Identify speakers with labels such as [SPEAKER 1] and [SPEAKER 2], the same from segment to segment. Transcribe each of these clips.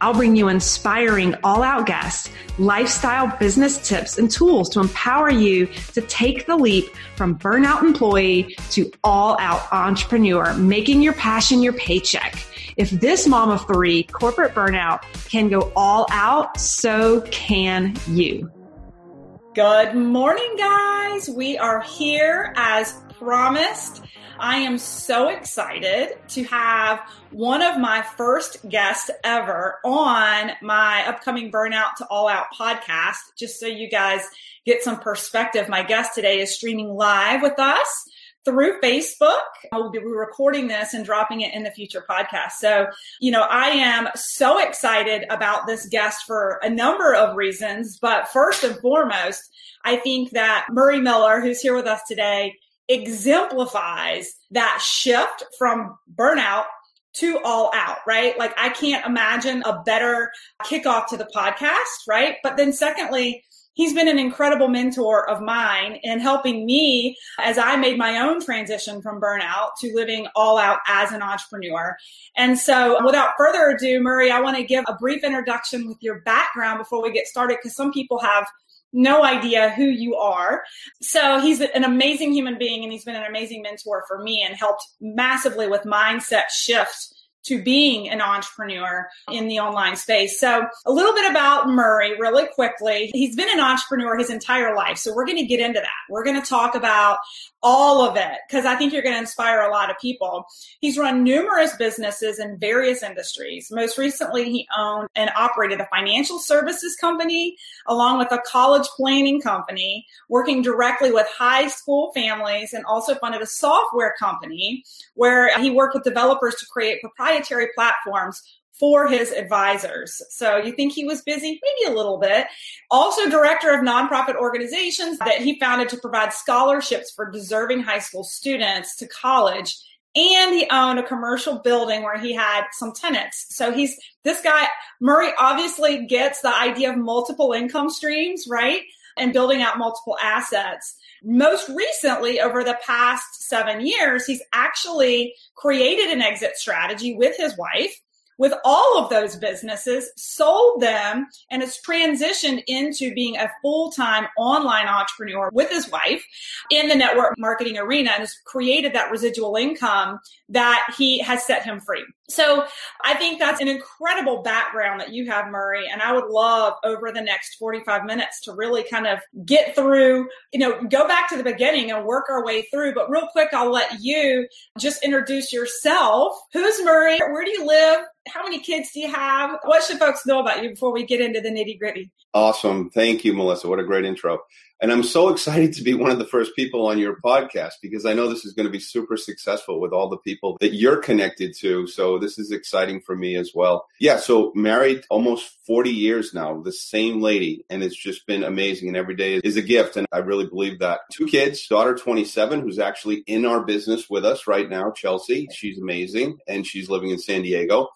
[SPEAKER 1] I'll bring you inspiring all out guests, lifestyle business tips and tools to empower you to take the leap from burnout employee to all out entrepreneur, making your passion your paycheck. If this mom of three corporate burnout can go all out, so can you. Good morning, guys. We are here as promised. I am so excited to have one of my first guests ever on my upcoming Burnout to All Out podcast. Just so you guys get some perspective, my guest today is streaming live with us through Facebook. I will be recording this and dropping it in the future podcast. So, you know, I am so excited about this guest for a number of reasons. But first and foremost, I think that Murray Miller, who's here with us today, exemplifies that shift from burnout to all out, right? Like I can't imagine a better kickoff to the podcast, right? But then secondly, he's been an incredible mentor of mine in helping me as I made my own transition from burnout to living all out as an entrepreneur. And so without further ado, Murray, I want to give a brief introduction with your background before we get started because some people have no idea who you are. So he's an amazing human being and he's been an amazing mentor for me and helped massively with mindset shift to being an entrepreneur in the online space. So a little bit about Murray really quickly. He's been an entrepreneur his entire life. So we're going to get into that. We're going to talk about all of it because I think you're going to inspire a lot of people. He's run numerous businesses in various industries. Most recently, he owned and operated a financial services company along with a college planning company, working directly with high school families and also funded a software company where he worked with developers to create proprietary platforms for his advisors. So you think he was busy? Maybe a little bit. Also, director of nonprofit organizations that he founded to provide scholarships for deserving high school students to college. And he owned a commercial building where he had some tenants. So he's this guy, Murray obviously gets the idea of multiple income streams, right? And building out multiple assets. Most recently, over the past seven years, he's actually created an exit strategy with his wife with all of those businesses, sold them, and has transitioned into being a full time online entrepreneur with his wife in the network marketing arena and has created that residual income that he has set him free. So I think that's an incredible background that you have, Murray. And I would love over the next 45 minutes to really kind of get through, you know, go back to the beginning and work our way through. But real quick, I'll let you just introduce yourself. Who's Murray? Where do you live? How many kids do you have? What should folks know about you before we get into the nitty gritty?
[SPEAKER 2] Awesome. Thank you, Melissa. What a great intro. And I'm so excited to be one of the first people on your podcast because I know this is going to be super successful with all the people that you're connected to. So this is exciting for me as well. Yeah. So married almost 40 years now, the same lady, and it's just been amazing. And every day is a gift. And I really believe that. Two kids, daughter 27, who's actually in our business with us right now, Chelsea. She's amazing and she's living in San Diego.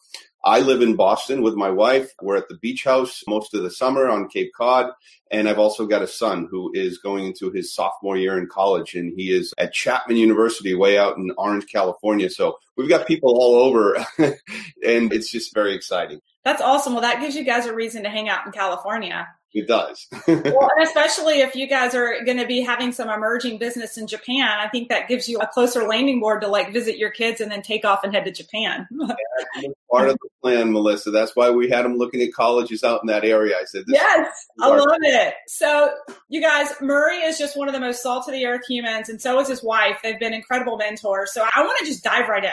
[SPEAKER 2] I live in Boston with my wife. We're at the beach house most of the summer on Cape Cod. And I've also got a son who is going into his sophomore year in college and he is at Chapman University way out in Orange, California. So we've got people all over and it's just very exciting.
[SPEAKER 1] That's awesome. Well, that gives you guys a reason to hang out in California.
[SPEAKER 2] It does.
[SPEAKER 1] well, and especially if you guys are going to be having some emerging business in Japan, I think that gives you a closer landing board to like visit your kids and then take off and head to Japan.
[SPEAKER 2] yeah, part of the plan, Melissa. That's why we had them looking at colleges out in that area. I said,
[SPEAKER 1] yes, I love it. So, you guys, Murray is just one of the most salt of the earth humans, and so is his wife. They've been incredible mentors. So, I want to just dive right in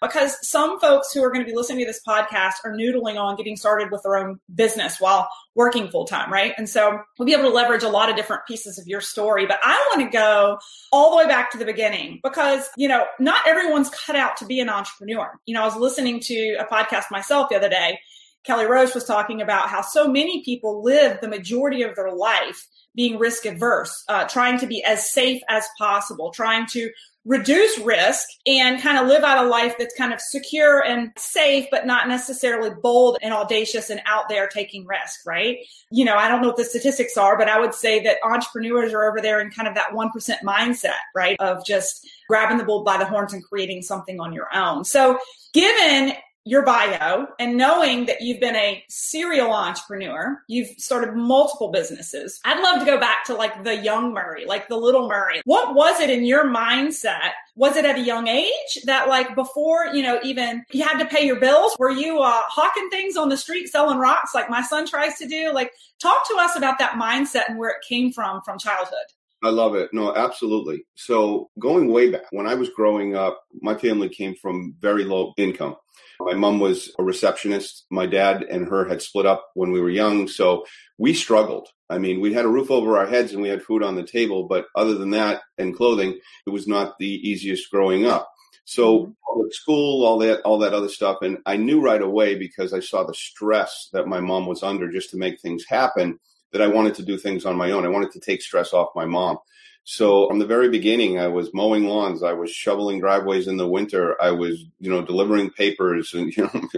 [SPEAKER 1] because some folks who are going to be listening to this podcast are noodling on getting started with their own business while working full time, right? And so we'll be able to leverage a lot of different pieces of your story. But I want to go all the way back to the beginning because, you know, not everyone's cut out to be an entrepreneur. You know, I was listening to a podcast myself the other day. Kelly Rose was talking about how so many people live the majority of their life being risk adverse, uh, trying to be as safe as possible, trying to reduce risk and kind of live out a life that's kind of secure and safe, but not necessarily bold and audacious and out there taking risk, right? You know, I don't know what the statistics are, but I would say that entrepreneurs are over there in kind of that 1% mindset, right? Of just grabbing the bull by the horns and creating something on your own. So given your bio and knowing that you've been a serial entrepreneur, you've started multiple businesses. I'd love to go back to like the young Murray, like the little Murray. What was it in your mindset? Was it at a young age that like before, you know, even you had to pay your bills? Were you uh, hawking things on the street selling rocks like my son tries to do? Like talk to us about that mindset and where it came from from childhood.
[SPEAKER 2] I love it. No, absolutely. So going way back, when I was growing up, my family came from very low income. My mom was a receptionist. My dad and her had split up when we were young. So we struggled. I mean, we had a roof over our heads and we had food on the table. But other than that and clothing, it was not the easiest growing up. So mm-hmm. public school, all that, all that other stuff. And I knew right away because I saw the stress that my mom was under just to make things happen that I wanted to do things on my own. I wanted to take stress off my mom. So from the very beginning, I was mowing lawns. I was shoveling driveways in the winter. I was, you know, delivering papers and, you know,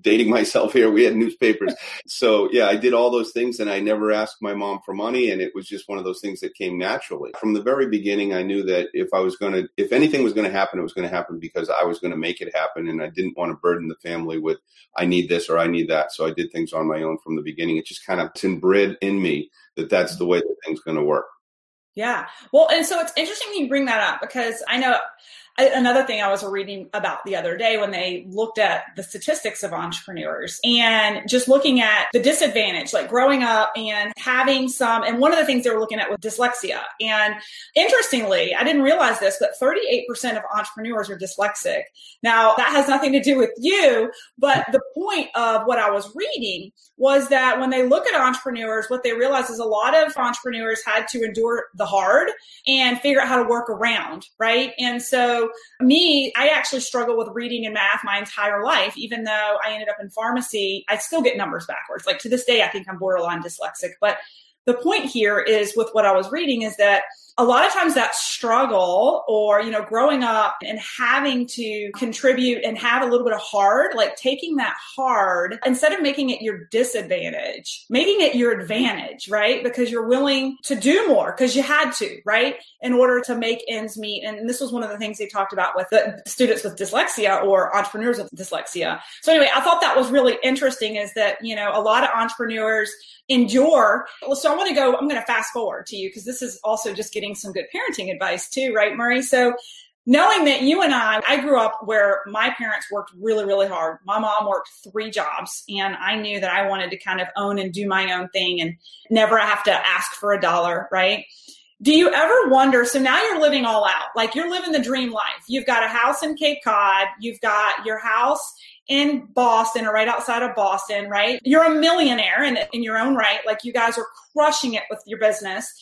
[SPEAKER 2] dating myself here. We had newspapers. so yeah, I did all those things and I never asked my mom for money. And it was just one of those things that came naturally. From the very beginning, I knew that if I was going to, if anything was going to happen, it was going to happen because I was going to make it happen. And I didn't want to burden the family with, I need this or I need that. So I did things on my own from the beginning. It just kind of inbred in me that that's mm-hmm. the way that things going to work.
[SPEAKER 1] Yeah. Well, and so it's interesting you bring that up because I know another thing I was reading about the other day when they looked at the statistics of entrepreneurs and just looking at the disadvantage, like growing up and having some, and one of the things they were looking at was dyslexia. And interestingly, I didn't realize this, but 38% of entrepreneurs are dyslexic. Now, that has nothing to do with you, but the point of what I was reading was that when they look at entrepreneurs, what they realize is a lot of entrepreneurs had to endure the hard and figure out how to work around, right? And so me, I actually struggle with reading and math my entire life. Even though I ended up in pharmacy, I still get numbers backwards. Like to this day, I think I'm borderline dyslexic. But the point here is with what I was reading is that a lot of times that struggle or, you know, growing up and having to contribute and have a little bit of hard, like taking that hard instead of making it your disadvantage, making it your advantage, right? Because you're willing to do more because you had to, right? In order to make ends meet. And this was one of the things they talked about with the students with dyslexia or entrepreneurs with dyslexia. So anyway, I thought that was really interesting is that, you know, a lot of entrepreneurs endure. So I want to go, I'm going to fast forward to you because this is also just getting getting some good parenting advice too, right, Murray? So knowing that you and I, I grew up where my parents worked really, really hard. My mom worked three jobs, and I knew that I wanted to kind of own and do my own thing and never have to ask for a dollar, right? Do you ever wonder? So now you're living all out, like you're living the dream life. You've got a house in Cape Cod, you've got your house in Boston or right outside of Boston, right? You're a millionaire in, in your own right. Like you guys are crushing it with your business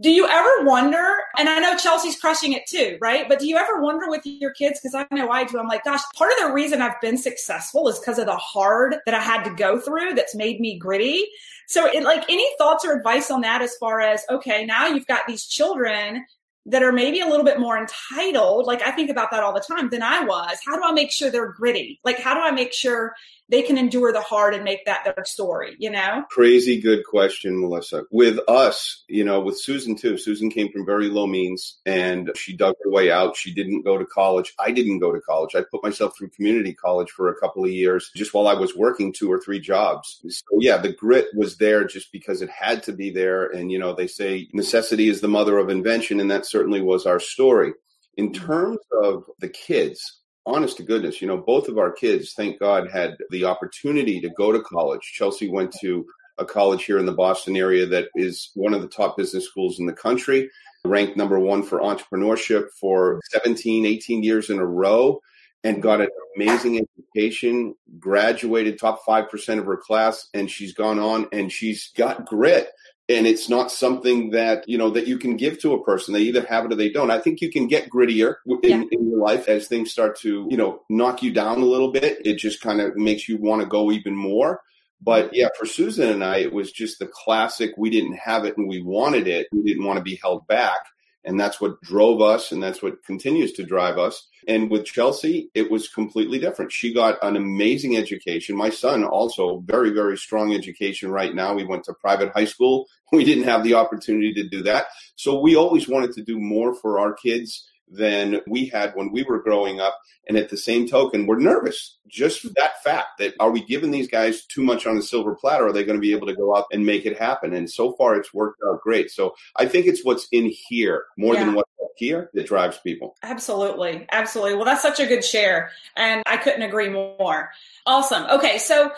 [SPEAKER 1] do you ever wonder and i know chelsea's crushing it too right? But do you ever wonder with your kids? Because i know i do. I'm like gosh part of the reason i've been successful is because of the hard that i had to go through that's made me gritty. So it, like any thoughts or advice on that as far as okay now you've got these children that are maybe a little bit more entitled like i think about that all the time than i was. How do i make sure they're gritty? Like how do i make sure they can endure the hard and make that their story, you know?
[SPEAKER 2] Crazy good question, Melissa. With us, you know, with Susan too, Susan came from very low means and she dug her way out. She didn't go to college. I didn't go to college. I put myself through community college for a couple of years just while I was working two or three jobs. So yeah, the grit was there just because it had to be there. And, you know, they say necessity is the mother of invention. And that certainly was our story. In mm. terms of the kids, honest to goodness, you know, both of our kids, thank God, had the opportunity to go to college. Chelsea went to a college here in the Boston area that is one of the top business schools in the country, ranked number one for entrepreneurship for 17, 18 years in a row. and got an amazing education, graduated top 5% of her class, and she's gone on and she's got grit. And it's not something that, you know, that you can give to a person. They either have it or they don't. I think you can get grittier in, yeah. in your life as things start to, you know, knock you down a little bit. It just kind of makes you want to go even more. But yeah, for Susan and I, it was just the classic. We didn't have it and we wanted it. We didn't want to be held back. And that's what drove us, and that's what continues to drive us. And with Chelsea, it was completely different. She got an amazing education. My son also very, very strong education right now. We went to private high school. We didn't have the opportunity to do that. So we always wanted to do more for our kids than we had when we were growing up. And at the same token, we're nervous. Just for that fact that are we giving these guys too much on the silver platter? Are they going to be able to go out and make it happen? And so far, it's worked out great. So I think it's what's in here more yeah. than what's here that drives people.
[SPEAKER 1] Absolutely. Absolutely. Well, that's such a good share. And I couldn't agree more. Awesome. Okay. So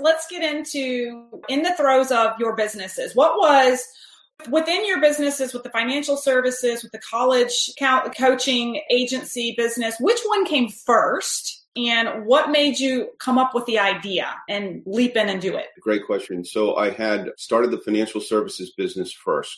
[SPEAKER 1] let's get into in the throes of your businesses. What was within your businesses with the financial services with the college coaching agency business which one came first and what made you come up with the idea and leap in and do it
[SPEAKER 2] great question so i had started the financial services business 1st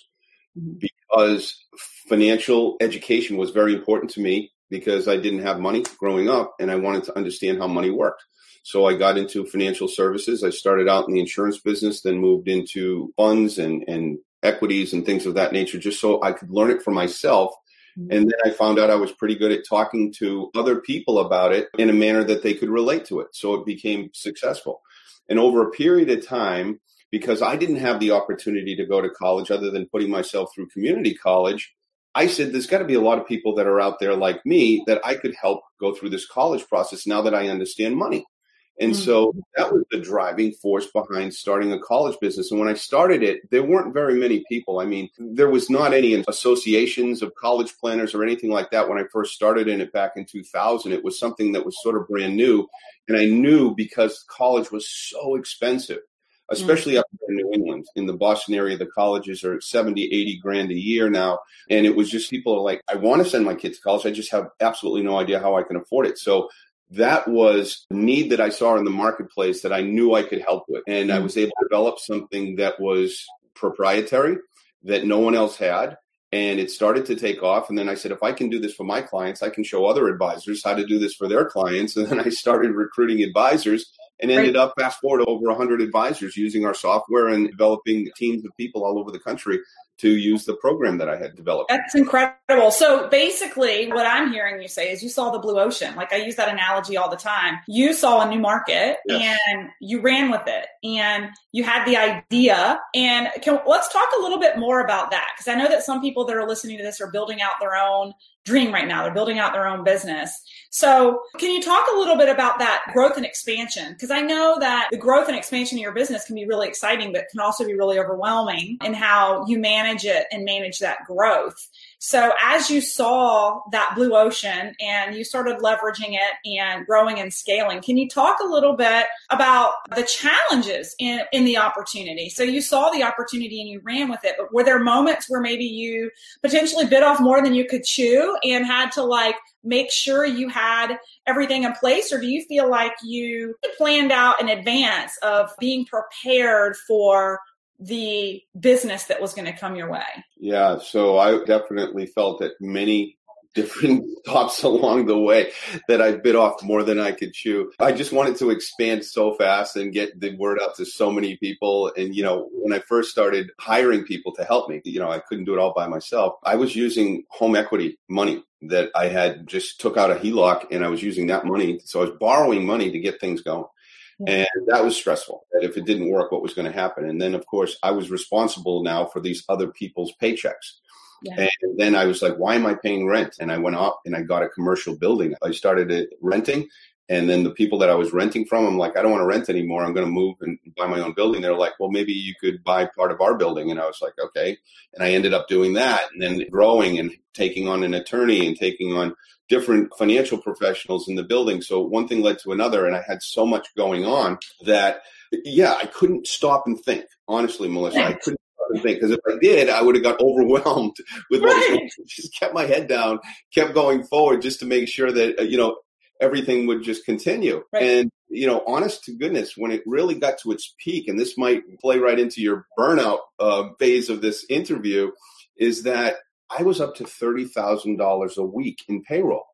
[SPEAKER 2] mm-hmm. because financial education was very important to me because i didn't have money growing up and i wanted to understand how money worked so I got into financial services. I started out in the insurance business, then moved into funds and, and equities and things of that nature, just so I could learn it for myself. Mm-hmm. And then I found out I was pretty good at talking to other people about it in a manner that they could relate to it. So it became successful. And over a period of time, because I didn't have the opportunity to go to college other than putting myself through community college, I said, there's got to be a lot of people that are out there like me that I could help go through this college process now that I understand money. And mm-hmm. so that was the driving force behind starting a college business. And when I started it, there weren't very many people. I mean, there was not any associations of college planners or anything like that when I first started in it back in 2000. It was something that was sort of brand new. And I knew because college was so expensive, especially mm-hmm. up in New England, in the Boston area, the colleges are 70, 80 grand a year now. And it was just people are like, I want to send my kids to college. I just have absolutely no idea how I can afford it. So that was a need that I saw in the marketplace that I knew I could help with. And I mm. was able to develop something that was proprietary that no one else had. And it started to take off. And then I said, if I can do this for my clients, I can show other advisors how to do this for their clients. And then I started recruiting advisors and ended right. up fast forward over 100 advisors using our software and developing teams of people all over the country to use the program that I had developed.
[SPEAKER 1] That's incredible. So basically, what I'm hearing you say is you saw the blue ocean. Like I use that analogy all the time. You saw a new market yes. and you ran with it and you had the idea. And can, let's talk a little bit more about that because I know that some people that are listening to this are building out their own dream right now. They're building out their own business. So, can you talk a little bit about that growth and expansion? Because I know that the growth and expansion of your business can be really exciting, but can also be really overwhelming in how you manage it and manage that growth. So as you saw that blue ocean and you started leveraging it and growing and scaling, can you talk a little bit about the challenges in, in the opportunity? So you saw the opportunity and you ran with it, but were there moments where maybe you potentially bit off more than you could chew and had to like make sure you had everything in place or do you feel like you planned out in advance of being prepared for the business that was going to come your way?
[SPEAKER 2] Yeah, so I definitely felt that many different stops along the way that I bit off more than I could chew. I just wanted to expand so fast and get the word out to so many people. And, you know, when I first started hiring people to help me, you know, I couldn't do it all by myself. I was using home equity money that I had just took out a HELOC and I was using that money. So I was borrowing money to get things going. And that was stressful that if it didn't work, what was going to happen? And then, of course, I was responsible now for these other people's paychecks. Yeah. And then I was like, why am I paying rent? And I went up and I got a commercial building. I started renting. And then the people that I was renting from, I'm like, I don't want to rent anymore. I'm going to move and buy my own building. They're like, well, maybe you could buy part of our building. And I was like, okay. And I ended up doing that and then growing and taking on an attorney and taking on different financial professionals in the building. So one thing led to another, and I had so much going on that, yeah, I couldn't stop and think. Honestly, Melissa, I couldn't stop and think because if I did, I would have got overwhelmed with what right. Just kept my head down, kept going forward, just to make sure that uh, you know everything would just continue.
[SPEAKER 1] Right.
[SPEAKER 2] And, you know, honest to goodness, when it really got to its peak, and this might play right into your burnout uh, phase of this interview, is that I was up to $30,000 a week in payroll.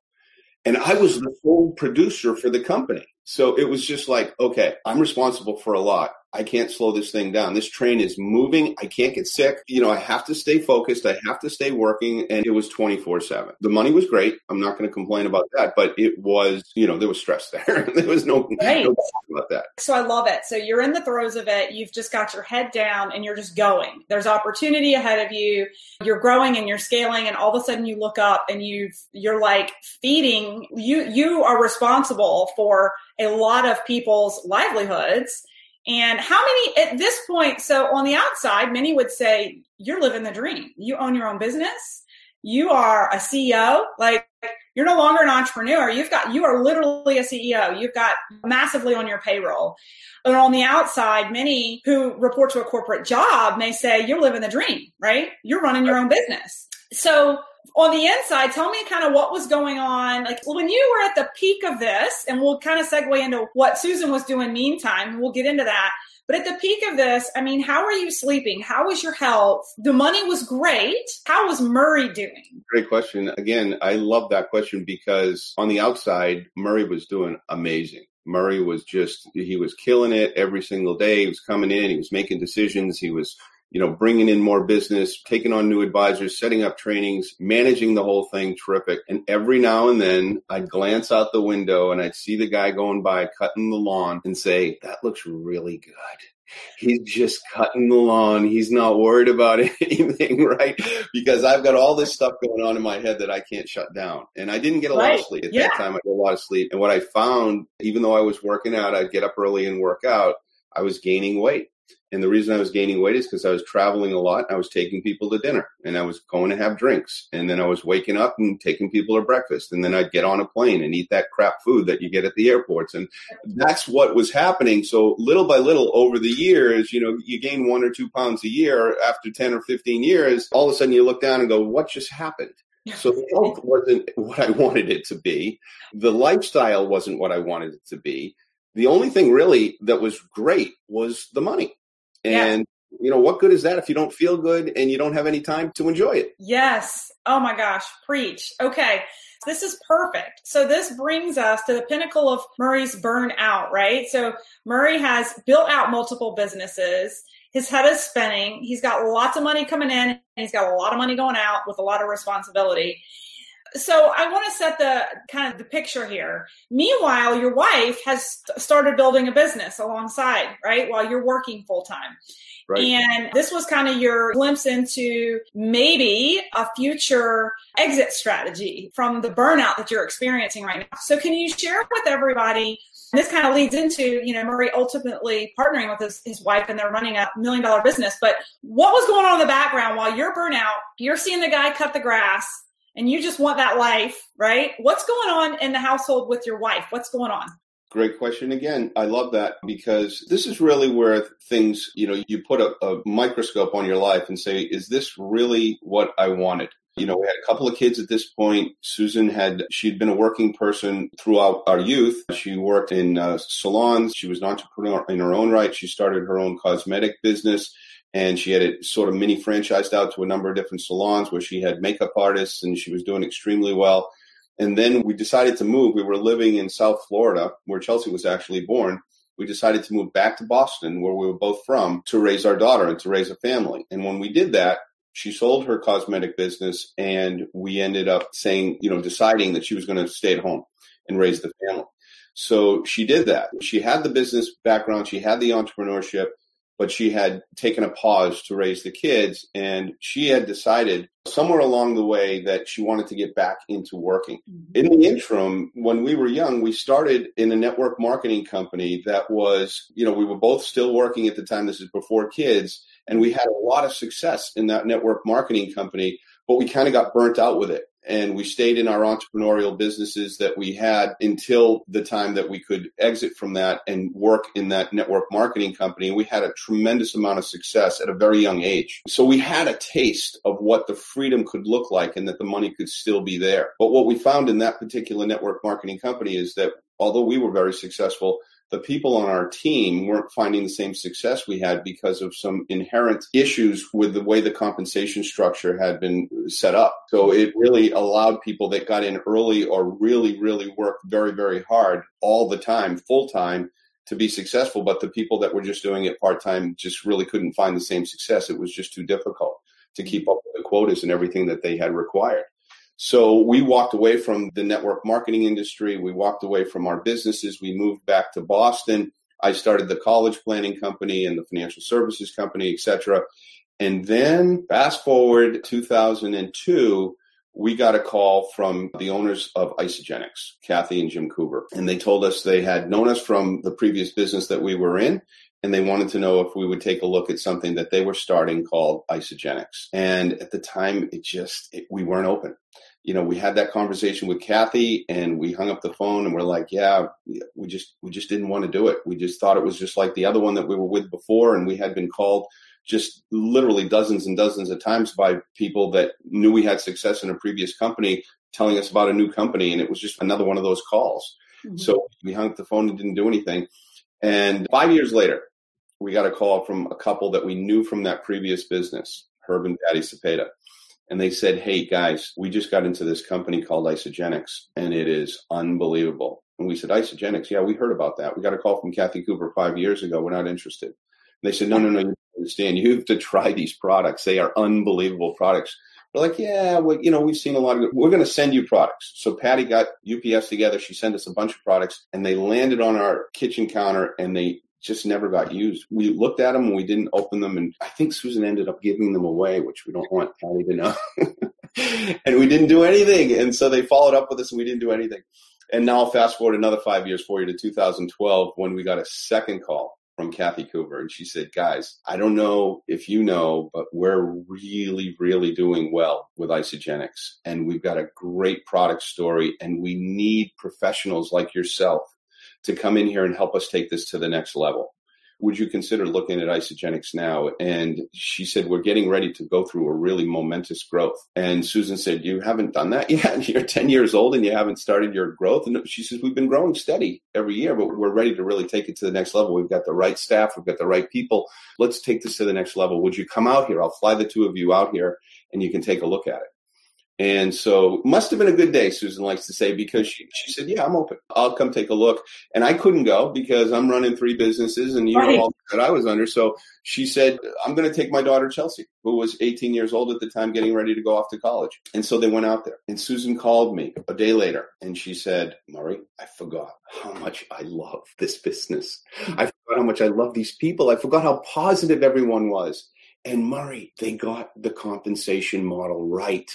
[SPEAKER 2] And I was the full producer for the company. So it was just like, okay, I'm responsible for a lot. I can't slow this thing down. This train is moving. I can't get sick. You know, I have to stay focused. I have to stay working. And it was 24 7. The money was great. I'm not going to complain about that, but it was, you know, there was stress there. there was no,
[SPEAKER 1] right.
[SPEAKER 2] no about that.
[SPEAKER 1] So I love it. So you're in the throes of it. You've just got your head down and you're just going. There's opportunity ahead of you. You're growing and you're scaling. And all of a sudden you look up and you've, you're like feeding you, you are responsible for a lot of people's livelihoods and how many at this point? So on the outside, many would say you're living the dream. You own your own business. You are a CEO. Like you're no longer an entrepreneur. You've got, you are literally a CEO. You've got massively on your payroll. And on the outside, many who report to a corporate job may say you're living the dream, right? You're running your own business. So on the inside, tell me kind of what was going on. Like when you were at the peak of this, and we'll kind of segue into what Susan was doing meantime, we'll get into that. But at the peak of this, I mean, how are you sleeping? How was your health? The money was great. How was Murray doing?
[SPEAKER 2] Great question. Again, I love that question because on the outside, Murray was doing amazing. Murray was just, he was killing it every single day. He was coming in, he was making decisions, he was you know, bringing in more business, taking on new advisors, setting up trainings, managing the whole thing, terrific. And every now and then I'd glance out the window and I'd see the guy going by cutting the lawn and say, that looks really good. He's just cutting the lawn. He's not worried about anything, right? Because I've got all this stuff going on in my head that I can't shut down. And I didn't get a
[SPEAKER 1] right.
[SPEAKER 2] lot of sleep. At
[SPEAKER 1] yeah.
[SPEAKER 2] that time, I got a lot of sleep. And what I found, even though I was working out, I'd get up early and work out, I was gaining weight. And the reason I was gaining weight is because I was traveling a lot. I was taking people to dinner and I was going to have drinks. And then I was waking up and taking people to breakfast. And then I'd get on a plane and eat that crap food that you get at the airports. And that's what was happening. So little by little over the years, you know, you gain one or two pounds a year after 10 or 15 years. All of a sudden you look down and go, what just happened? So the health wasn't what I wanted it to be. The lifestyle wasn't what I wanted it to be. The only thing really that was great was the money. And yeah. you know, what good is that if you don't feel good and you don't have any time to enjoy it?
[SPEAKER 1] Yes. Oh my gosh, preach. Okay. This is perfect. So this brings us to the pinnacle of Murray's burnout, right? So Murray has built out multiple businesses. His head is spinning. He's got lots of money coming in and he's got a lot of money going out with a lot of responsibility so I want to set the kind of the picture here. Meanwhile, your wife has started building a business alongside, right? While you're working full time. Right. And this was kind of your glimpse into maybe a future exit strategy from the burnout that you're experiencing right now. So can you share with everybody this kind of leads into, you know, Murray ultimately partnering with his, his wife and they're running a million dollar business. But what was going on in the background while you're burnout? You're seeing the guy cut the grass and you just want that life, right? What's going on in the household with your wife? What's going on?
[SPEAKER 2] Great question again. I love that because this is really where things, you know, you put a, a, microscope on your life and say, is this really what I wanted? You know, we had a couple of kids at this point. Susan had, she'd been a working person throughout our youth. She worked in uh, salons. She was an entrepreneur in her own right. She started her own cosmetic business and she had it sort of mini franchised out to a number of different salons where she had makeup artists and she was doing extremely well. And then we decided to move. We were living in South Florida, where Chelsea was actually born. We decided to move back to Boston, where we were both from, to raise our daughter and to raise a family. And when we did that, she sold her cosmetic business and we ended up saying, you know, deciding that she was going to stay at home and raise the family. So she did that. She had the business background, she had the entrepreneurship, but she had taken a pause to raise the kids and she had decided somewhere along the way that she wanted to get back into working. Mm-hmm. In the interim, when we were young, we started in a network marketing company that was, you know, we were both still working at the time. This is before kids. And we had a lot of success in that network marketing company, but we kind of got burnt out with it. And we stayed in our entrepreneurial businesses that we had until the time that we could exit from that and work in that network marketing company. We had a tremendous amount of success at a very young age. So we had a taste of what the freedom could look like and that the money could still be there. But what we found in that particular network marketing company is that although we were very successful, the people on our team weren't finding the same success we had because of some inherent issues with the way the compensation structure had been set up. So it really allowed people that got in early or really, really worked very, very hard all the time, full time, to be successful. But the people that were just doing it part time just really couldn't find the same success. It was just too difficult to keep up with the quotas and everything that they had required. So we walked away from the network marketing industry. We walked away from our businesses. We moved back to Boston. I started the college planning company and the financial services company, etc. And then fast forward 2002, we got a call from the owners of Isagenix, Kathy and Jim Coover. And they told us they had known us from the previous business that we were in. And they wanted to know if we would take a look at something that they were starting called Isagenix. And at the time, it just, it, we weren't open you know, we had that conversation with Kathy and we hung up the phone and we're like, yeah, we just, we just didn't want to do it. We just thought it was just like the other one that we were with before. And we had been called just literally dozens and dozens of times by people that knew we had success in a previous company telling us about a new company. And it was just another one of those calls. Mm-hmm. So we hung up the phone and didn't do anything. And five years later, we got a call from a couple that we knew from that previous business, Herb and Patty Cepeda and they said, Hey guys, we just got into this company called Isagenix and it is unbelievable. And we said, Isagenix, yeah, we heard about that. We got a call from Kathy Coover five years ago. We're not interested. And they said, No, no, no, you don't understand. You have to try these products. They are unbelievable products. We're like, yeah, well, you know, we've seen a lot of. We're going to send you products. So Patty got UPS together. She sent us a bunch of products, and they landed on our kitchen counter, and they just never got used. We looked at them and we didn't open them, and I think Susan ended up giving them away, which we don't want Patty to know. and we didn't do anything, and so they followed up with us, and we didn't do anything. And now, fast forward another five years for you to 2012, when we got a second call from Kathy Coover, and she said, "Guys, I don't know if you know, but we're really, really doing well with Isagenix. and we've got a great product story, and we need professionals like yourself." To come in here and help us take this to the next level. Would you consider looking at Isagenix now? And she said, We're getting ready to go through a really momentous growth. And Susan said, You haven't done that yet? You're 10 years old and you haven't started your growth. And she says, We've been growing steady every year, but we're ready to really take it to the next level. We've got the right staff, we've got the right people. Let's take this to the next level. Would you come out here? I'll fly the two of you out here and you can take a look at it. And so must have been a good day, Susan likes to say, because she, she said, Yeah, I'm open. I'll come take a look. And I couldn't go because I'm running three businesses and you right. know all that I was under. So she said, I'm going to take my daughter, Chelsea, who was 18 years old at the time, getting ready to go off to college. And so they went out there. And Susan called me a day later and she said, Murray, I forgot how much I love this business. I forgot how much I love these people. I forgot how positive everyone was. And Murray, they got the compensation model right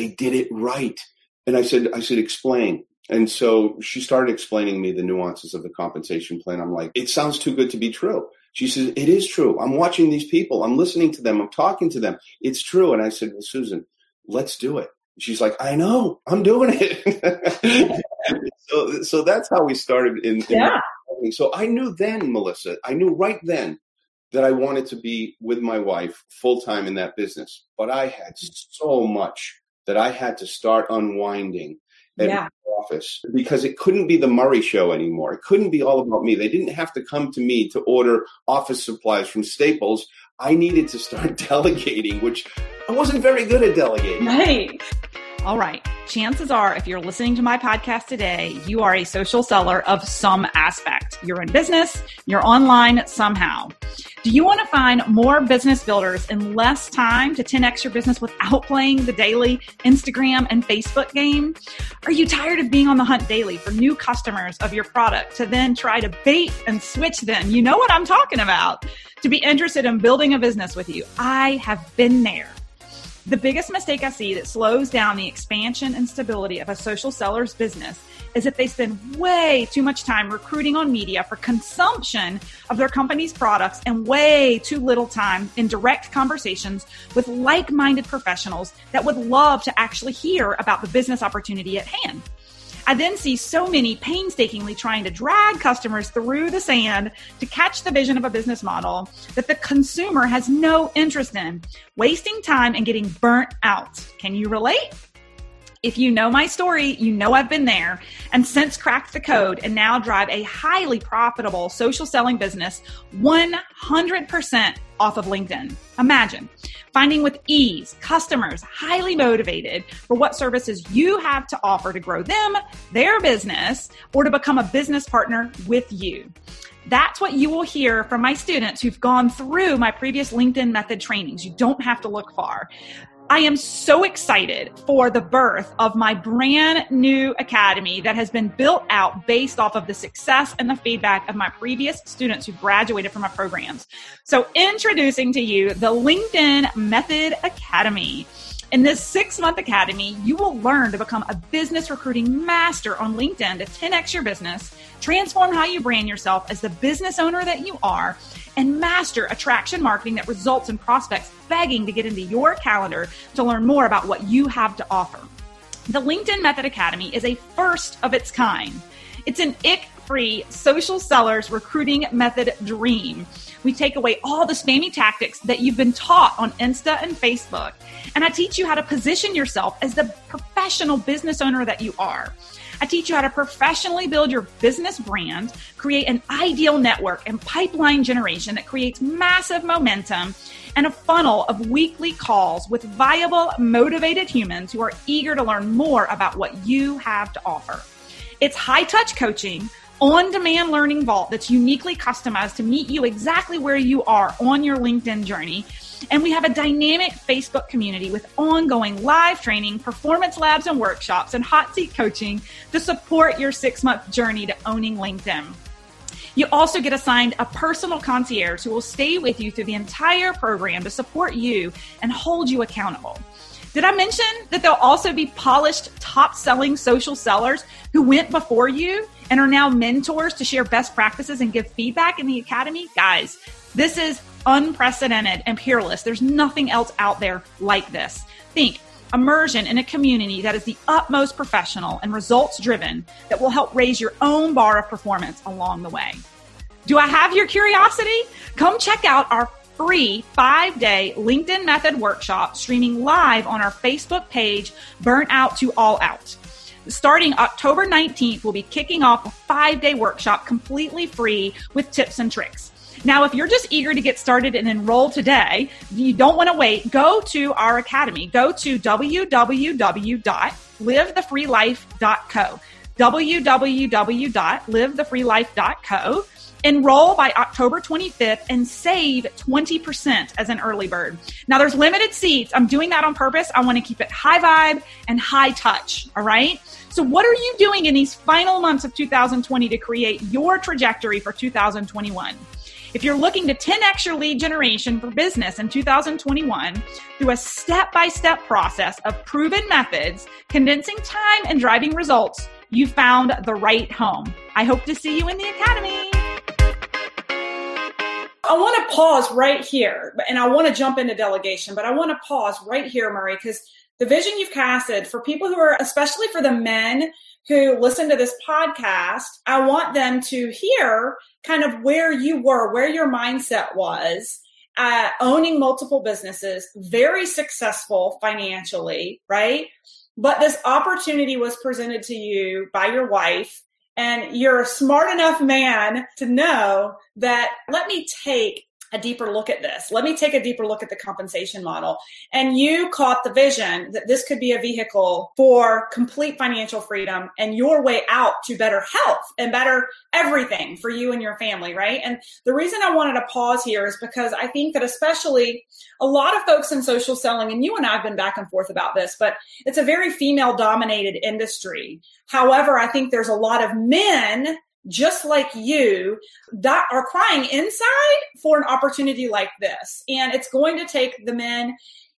[SPEAKER 2] they did it right. And I said, I said, explain. And so she started explaining me the nuances of the compensation plan. I'm like, it sounds too good to be true. She says, it is true. I'm watching these people. I'm listening to them. I'm talking to them. It's true. And I said, well, Susan, let's do it. She's like, I know, I'm doing it. so, so that's how we started in, in
[SPEAKER 1] yeah.
[SPEAKER 2] So I knew then, Melissa, I knew right then that I wanted to be with my wife full time in that business. But I had so much that I had to start unwinding at yeah. office because it couldn't be the Murray show anymore. It couldn't be all about me. They didn't have to come to me to order office supplies from Staples. I needed to start delegating, which I wasn't very good at delegating.
[SPEAKER 1] Right.
[SPEAKER 3] All right. Chances are, if you're listening to my podcast today, you are a social seller of some aspect. You're in business, you're online somehow. Do you want to find more business builders in less time to 10x your business without playing the daily Instagram and Facebook game? Are you tired of being on the hunt daily for new customers of your product to then try to bait and switch them? You know what I'm talking about. To be interested in building a business with you, I have been there.
[SPEAKER 1] The biggest mistake I see that slows down the expansion and stability of a social seller's business is if they spend way too much time recruiting on media for consumption of their company's products and way too little time in direct conversations with like minded professionals that would love to actually hear about the business opportunity at hand. I then see so many painstakingly trying to drag customers through the sand to catch the vision of a business model that the consumer has no interest in, wasting time and getting burnt out. Can you relate? If you know my story, you know I've been there and since cracked the code and now drive a highly profitable social selling business 100% off of LinkedIn. Imagine finding with ease customers highly motivated for what services you have to offer to grow them, their business, or to become a business partner with you. That's what you will hear from my students who've gone through my previous LinkedIn method trainings. You don't have to look far. I am so excited for the birth of my brand new academy that has been built out based off of the success and the feedback of my previous students who graduated from my programs. So introducing to you the LinkedIn Method Academy. In this six month academy, you will learn to become a business recruiting master on LinkedIn to 10x your business, transform how you brand yourself as the business owner that you are, and master attraction marketing that results in prospects begging to get into your calendar to learn more about what you have to offer. The LinkedIn Method Academy is a first of its kind. It's an ick free social sellers recruiting method dream. We take away all the spammy tactics that you've been taught on Insta and Facebook, and I teach you how to position yourself as the professional business owner that you are. I teach you how to professionally build your business brand, create an ideal network and pipeline generation that creates massive momentum and a funnel of weekly calls with viable, motivated humans who are eager to learn more about what you have to offer. It's high touch coaching on demand learning vault that's uniquely customized to meet you exactly where you are on your LinkedIn journey and we have a dynamic Facebook community with ongoing live training, performance labs and workshops, and hot seat coaching to support your six month journey to owning LinkedIn. You also get assigned a personal concierge who will stay with you through the entire program to support you and hold you accountable. Did I mention that there'll also be polished, top selling social sellers who went before you and are now mentors to share best practices and give feedback in the academy? Guys, this is unprecedented and peerless. There's nothing else out there like this. Think immersion in a community that is the utmost professional and results driven that will help raise your own bar of performance along the way. Do I have your curiosity? Come check out our free five day LinkedIn Method workshop streaming live on our Facebook page, Burnt Out to All Out. Starting October 19th, we'll be kicking off a five day workshop completely free with tips and tricks. Now, if you're just eager to get started and enroll today, you don't want to wait, go to our academy. Go to www.livethefreelife.co. www.livethefreelife.co. Enroll by October 25th and save 20% as an early bird. Now there's limited seats. I'm doing that on purpose. I want to keep it high vibe and high touch. All right. So what are you doing in these final months of 2020 to create your trajectory for 2021? If you're looking to 10x your lead generation for business in 2021 through a step by step process of proven methods, condensing time and driving results, you found the right home. I hope to see you in the Academy. I want to pause right here and I want to jump into delegation, but I want to pause right here, Murray, because the vision you've casted for people who are, especially for the men who listen to this podcast, I want them to hear kind of where you were, where your mindset was. Uh, owning multiple businesses, very successful financially, right? But this opportunity was presented to you by your wife, and you're a smart enough man to know that let me take a deeper look at this. Let me take a deeper look at the compensation model. And you caught the vision that this could be a vehicle for complete financial freedom and your way out to better health and better everything for you and your family, right? And the reason I wanted to pause here is because I think that especially a lot of folks in social selling, and you and I have been back and forth about this, but it's a very female dominated industry. However, I think there's a lot of men just like you that are crying inside for an opportunity like this. And it's going to take the men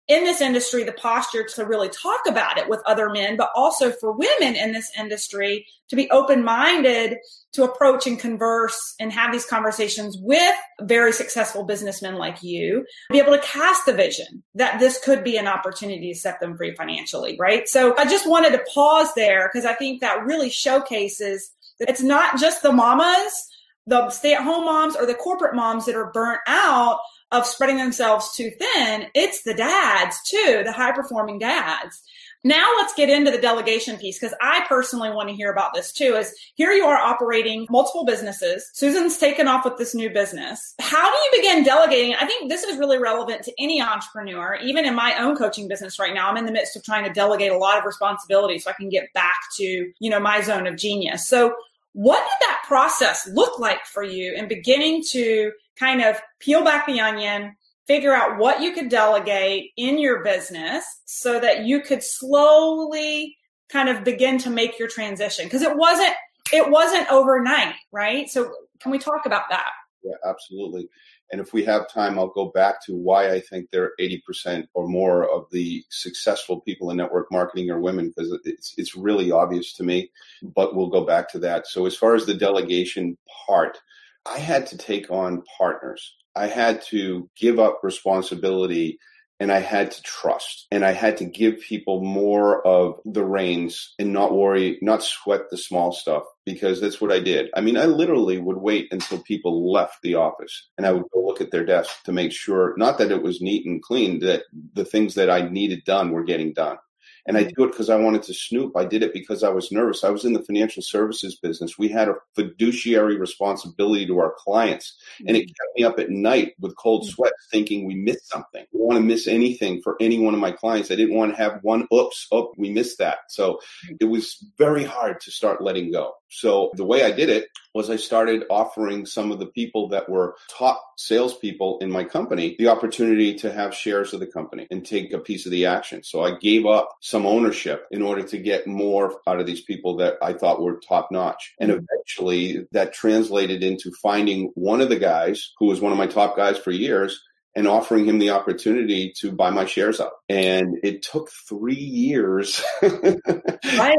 [SPEAKER 1] in this industry the posture to really talk about it with other men, but also for women in this industry to be open minded to approach and converse and have these conversations with very successful businessmen like you, be able to cast the vision that this could be an opportunity to set them free financially, right? So I just wanted to pause there because I think that really showcases it's not just the mamas the stay at home moms or the corporate moms that are burnt out of spreading themselves too thin, it's the dads too, the high performing dads. Now let's get into the delegation piece because I personally want to hear about this too. Is here you are operating multiple businesses. Susan's taken off with this new business. How do you begin delegating? I think this is really relevant to any entrepreneur. Even in my own coaching business right now, I'm in the midst of trying to delegate a lot of responsibility so I can get back to, you know, my zone of genius. So what did that process look like for you in beginning to kind of peel back the onion, figure out what you could delegate in your business so that you could slowly kind of begin to make your transition? Because it wasn't it wasn't overnight right? So can we talk about that?
[SPEAKER 2] Yeah absolutely and if we have time i'll go back to why i think they're 80% or more of the successful people in network marketing are women because it's it's really obvious to me but we'll go back to that so as far as the delegation part I had to take on partners. I had to give up responsibility and I had to trust and I had to give people more of the reins and not worry, not sweat the small stuff because that's what I did. I mean, I literally would wait until people left the office and I would go look at their desk to make sure, not that it was neat and clean, that the things that I needed done were getting done. And I do it because I wanted to snoop. I did it because I was nervous. I was in the financial services business. We had a fiduciary responsibility to our clients. And it mm-hmm. kept me up at night with cold mm. sweat thinking we missed something. I didn't want to miss anything for any one of my clients. I didn't want to have one oops, oh, we missed that. So mm. it was very hard to start letting go. So the way I did it was I started offering some of the people that were top salespeople in my company the opportunity to have shares of the company and take a piece of the action. So I gave up some ownership in order to get more out of these people that I thought were top notch. And mm-hmm. eventually that translated into finding one of the guys who was one of my top guys for years and offering him the opportunity to buy my shares up. And it took three years
[SPEAKER 1] right.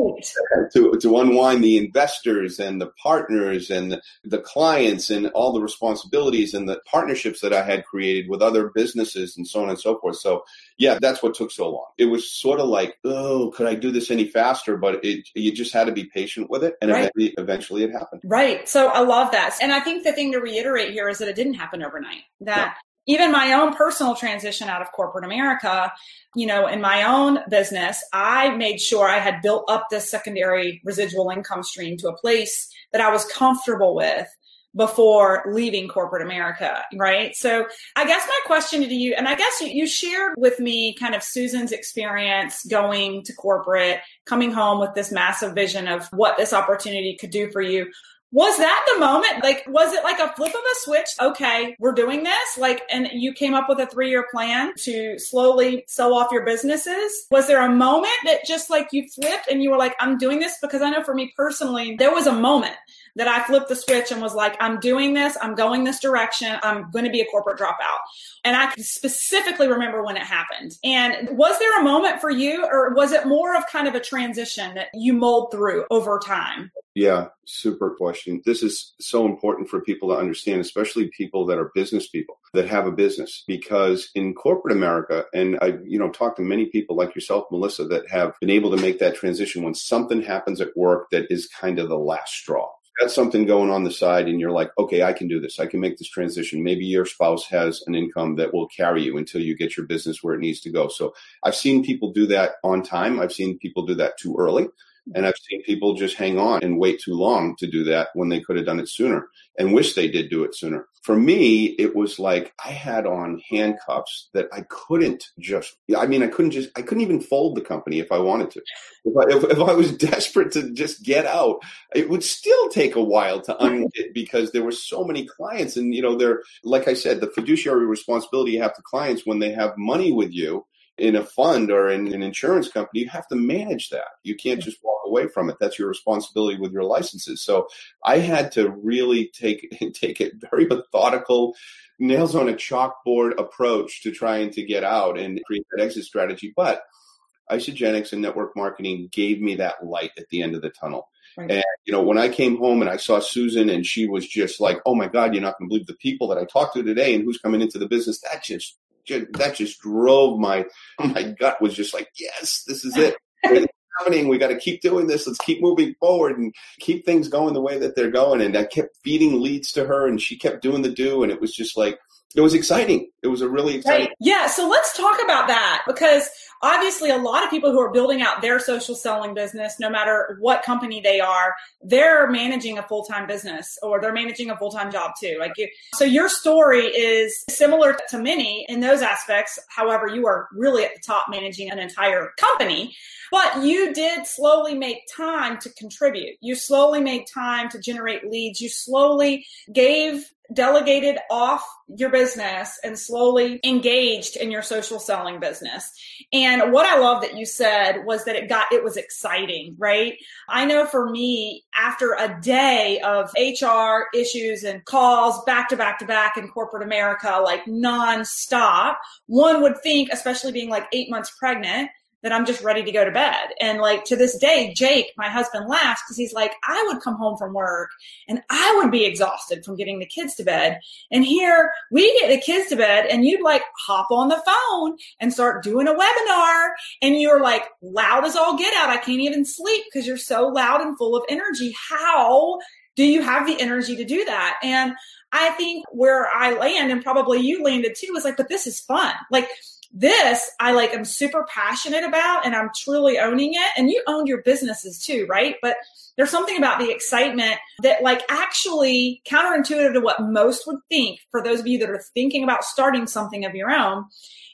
[SPEAKER 2] to, to unwind the investors and the partners and the, the, clients and all the responsibilities and the partnerships that I had created with other businesses and so on and so forth. So yeah, that's what took so long. It was sort of like, oh, could I do this any faster? But it, you just had to be patient with it. And right. eventually, eventually it happened.
[SPEAKER 1] Right. So I love that. And I think the thing to reiterate here is that it didn't happen overnight. That even my own personal transition out of corporate America, you know, in my own business, I made sure I had built up this secondary residual income stream to a place that I was comfortable with before leaving corporate America, right? So I guess my question to you, and I guess you, shared with me kind of Susan's experience going to corporate, coming home with this massive vision of what this opportunity could do for you was that the moment? Like, was it like a flip of a switch? Okay, we're doing this. Like, and you came up with a three year plan to slowly sell off your businesses. Was there a moment that just like you flipped and you were like, I'm doing this? Because I know for me personally, there was a moment that I flipped the switch and was like, I'm doing this. I'm going this direction. I'm going to be a corporate dropout. And I specifically remember when it happened. And was there a moment for you or was it more of kind of a transition that you mold through over time?
[SPEAKER 2] Yeah, super question. This is so important for people to understand, especially people that are business people that have a business, because in corporate America, and I, you know, talked to many people like yourself, Melissa, that have been able to make that transition when something happens at work that is kind of the last straw got something going on the side and you're like, okay, I can do this. I can make this transition. Maybe your spouse has an income that will carry you until you get your business where it needs to go. So I've seen people do that on time. I've seen people do that too early. And I've seen people just hang on and wait too long to do that when they could have done it sooner and wish they did do it sooner. For me, it was like I had on handcuffs that I couldn't just, I mean, I couldn't just, I couldn't even fold the company if I wanted to. If I, if, if I was desperate to just get out, it would still take a while to unwind it because there were so many clients. And, you know, they're, like I said, the fiduciary responsibility you have to clients when they have money with you in a fund or in an insurance company, you have to manage that. You can't just walk away from it. That's your responsibility with your licenses. So I had to really take take it very methodical, nails on a chalkboard approach to trying to get out and create that exit strategy. But Isagenix and network marketing gave me that light at the end of the tunnel. Right. And you know, when I came home and I saw Susan and she was just like, "Oh my God, you're not going to believe the people that I talked to today and who's coming into the business." That just that just drove my my gut was just like, yes, this is it. It's happening. We got to keep doing this. Let's keep moving forward and keep things going the way that they're going. And I kept feeding leads to her, and she kept doing the do, and it was just like it was exciting. It was a really exciting.
[SPEAKER 1] Right. Yeah. So let's talk about that because obviously a lot of people who are building out their social selling business, no matter what company they are, they're managing a full-time business or they're managing a full-time job too. Like you, so your story is similar to many in those aspects. However, you are really at the top managing an entire company, but you did slowly make time to contribute. You slowly made time to generate leads. You slowly gave delegated off your business and slowly engaged in your social selling business. And what I love that you said was that it got, it was exciting, right? I know for me, after a day of HR issues and calls back to back to back in corporate America, like nonstop, one would think, especially being like eight months pregnant, that I'm just ready to go to bed. And like to this day, Jake, my husband laughs because he's like, I would come home from work and I would be exhausted from getting the kids to bed. And here we get the kids to bed and you'd like hop on the phone and start doing a webinar and you're like loud as all get out. I can't even sleep because you're so loud and full of energy. How do you have the energy to do that? And I think where I land and probably you landed too is like, but this is fun. Like this I like am super passionate about and I'm truly owning it. And you owned your businesses too, right? But there's something about the excitement that like actually counterintuitive to what most would think for those of you that are thinking about starting something of your own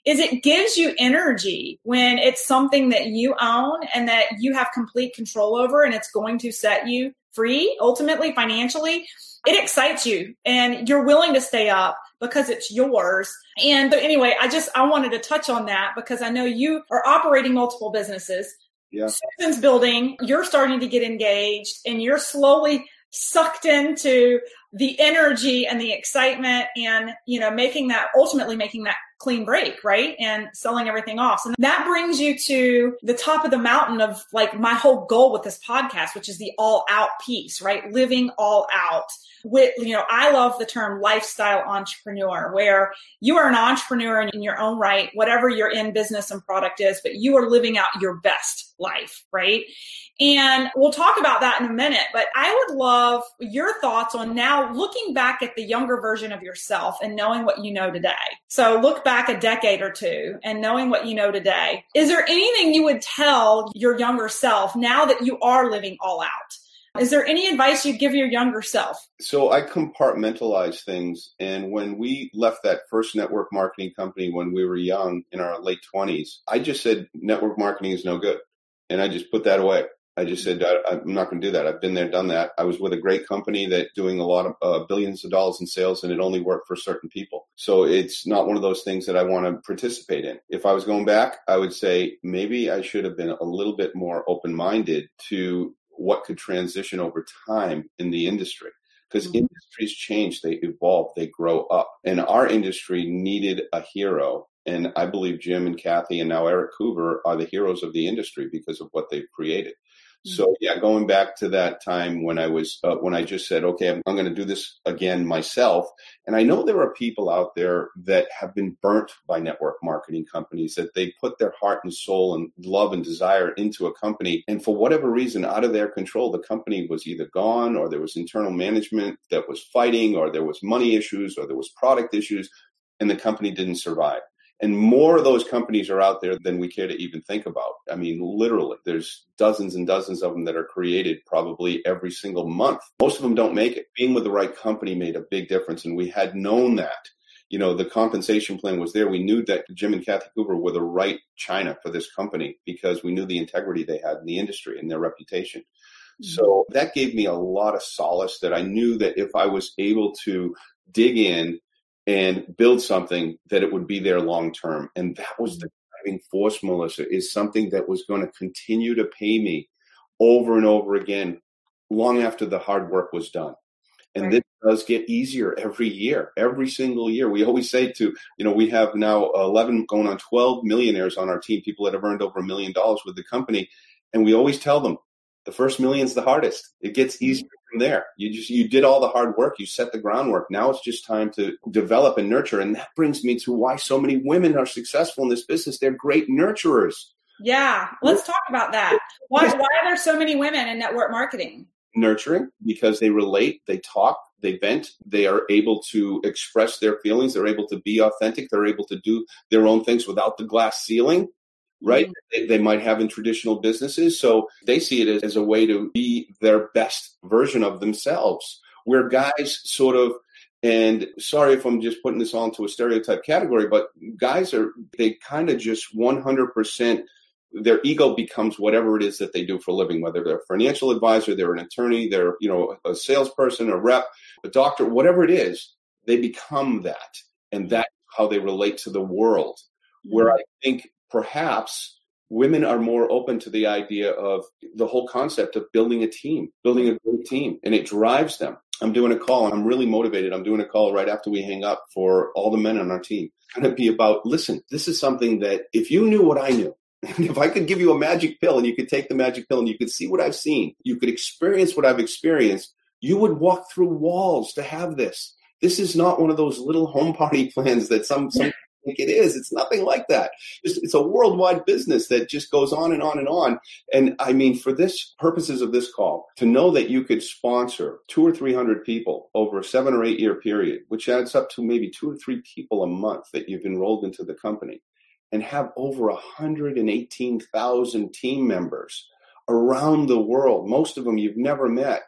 [SPEAKER 1] is it gives you energy when it's something that you own and that you have complete control over and it's going to set you free ultimately financially it excites you and you're willing to stay up because it's yours. And anyway, I just I wanted to touch on that because I know you are operating multiple businesses.
[SPEAKER 2] Yeah.
[SPEAKER 1] Susan's building, you're starting to get engaged and you're slowly sucked into the energy and the excitement and you know making that ultimately making that clean break, right? And selling everything off. And that brings you to the top of the mountain of like my whole goal with this podcast, which is the all out piece, right? Living all out with, you know, I love the term lifestyle entrepreneur, where you are an entrepreneur in your own right, whatever your in business and product is, but you are living out your best life, right? And we'll talk about that in a minute, but I would love your thoughts on now looking back at the younger version of yourself and knowing what you know today. So look back a decade or two and knowing what you know today. Is there anything you would tell your younger self now that you are living all out? Is there any advice you'd give your younger self?
[SPEAKER 2] So I compartmentalize things. And when we left that first network marketing company when we were young in our late 20s, I just said network marketing is no good. And I just put that away. I just said, I, am not going to do that. I've been there, done that. I was with a great company that doing a lot of uh, billions of dollars in sales and it only worked for certain people. So it's not one of those things that I want to participate in. If I was going back, I would say maybe I should have been a little bit more open minded to what could transition over time in the industry because mm-hmm. industries change, they evolve, they grow up. And our industry needed a hero. And I believe Jim and Kathy and now Eric Coover are the heroes of the industry because of what they've created. So yeah, going back to that time when I was uh, when I just said, okay, I'm, I'm going to do this again myself. And I know there are people out there that have been burnt by network marketing companies that they put their heart and soul and love and desire into a company, and for whatever reason, out of their control, the company was either gone or there was internal management that was fighting, or there was money issues, or there was product issues, and the company didn't survive. And more of those companies are out there than we care to even think about. I mean, literally, there's dozens and dozens of them that are created probably every single month. Most of them don't make it. Being with the right company made a big difference. And we had known that. You know, the compensation plan was there. We knew that Jim and Kathy Coover were the right China for this company because we knew the integrity they had in the industry and their reputation. Mm-hmm. So that gave me a lot of solace that I knew that if I was able to dig in and build something that it would be there long term. And that was the driving force, Melissa, is something that was going to continue to pay me over and over again long after the hard work was done. And right. this does get easier every year, every single year. We always say to, you know, we have now 11 going on 12 millionaires on our team, people that have earned over a million dollars with the company. And we always tell them the first million's the hardest. It gets mm-hmm. easier from there. You just, you did all the hard work. You set the groundwork. Now it's just time to develop and nurture. And that brings me to why so many women are successful in this business. They're great nurturers.
[SPEAKER 1] Yeah. Let's talk about that. Why, why are there so many women in network marketing?
[SPEAKER 2] nurturing because they relate, they talk, they vent, they are able to express their feelings, they're able to be authentic, they're able to do their own things without the glass ceiling. Right? Mm-hmm. They, they, might have in traditional businesses. So they see it as, as a way to be their best version of themselves. Where guys sort of and sorry if I'm just putting this all into a stereotype category, but guys are, they kind of just 100% their ego becomes whatever it is that they do for a living, whether they're a financial advisor, they're an attorney, they're, you know, a salesperson, a rep, a doctor, whatever it is, they become that. And that's how they relate to the world. Where mm-hmm. I think perhaps women are more open to the idea of the whole concept of building a team, building a great team, and it drives them. I'm doing a call. and I'm really motivated. I'm doing a call right after we hang up for all the men on our team. It's going to be about listen, this is something that if you knew what I knew, if I could give you a magic pill and you could take the magic pill and you could see what I've seen, you could experience what I've experienced, you would walk through walls to have this. This is not one of those little home party plans that some, some think it is. It's nothing like that. It's, it's, a worldwide business that just goes on and on and on. And I mean, for this purposes of this call, to know that you could sponsor two or three hundred people over a seven or eight year period, which adds up to maybe two or three people a month that you've enrolled into the company and have over 118,000 team members around the world, most of them you've never met,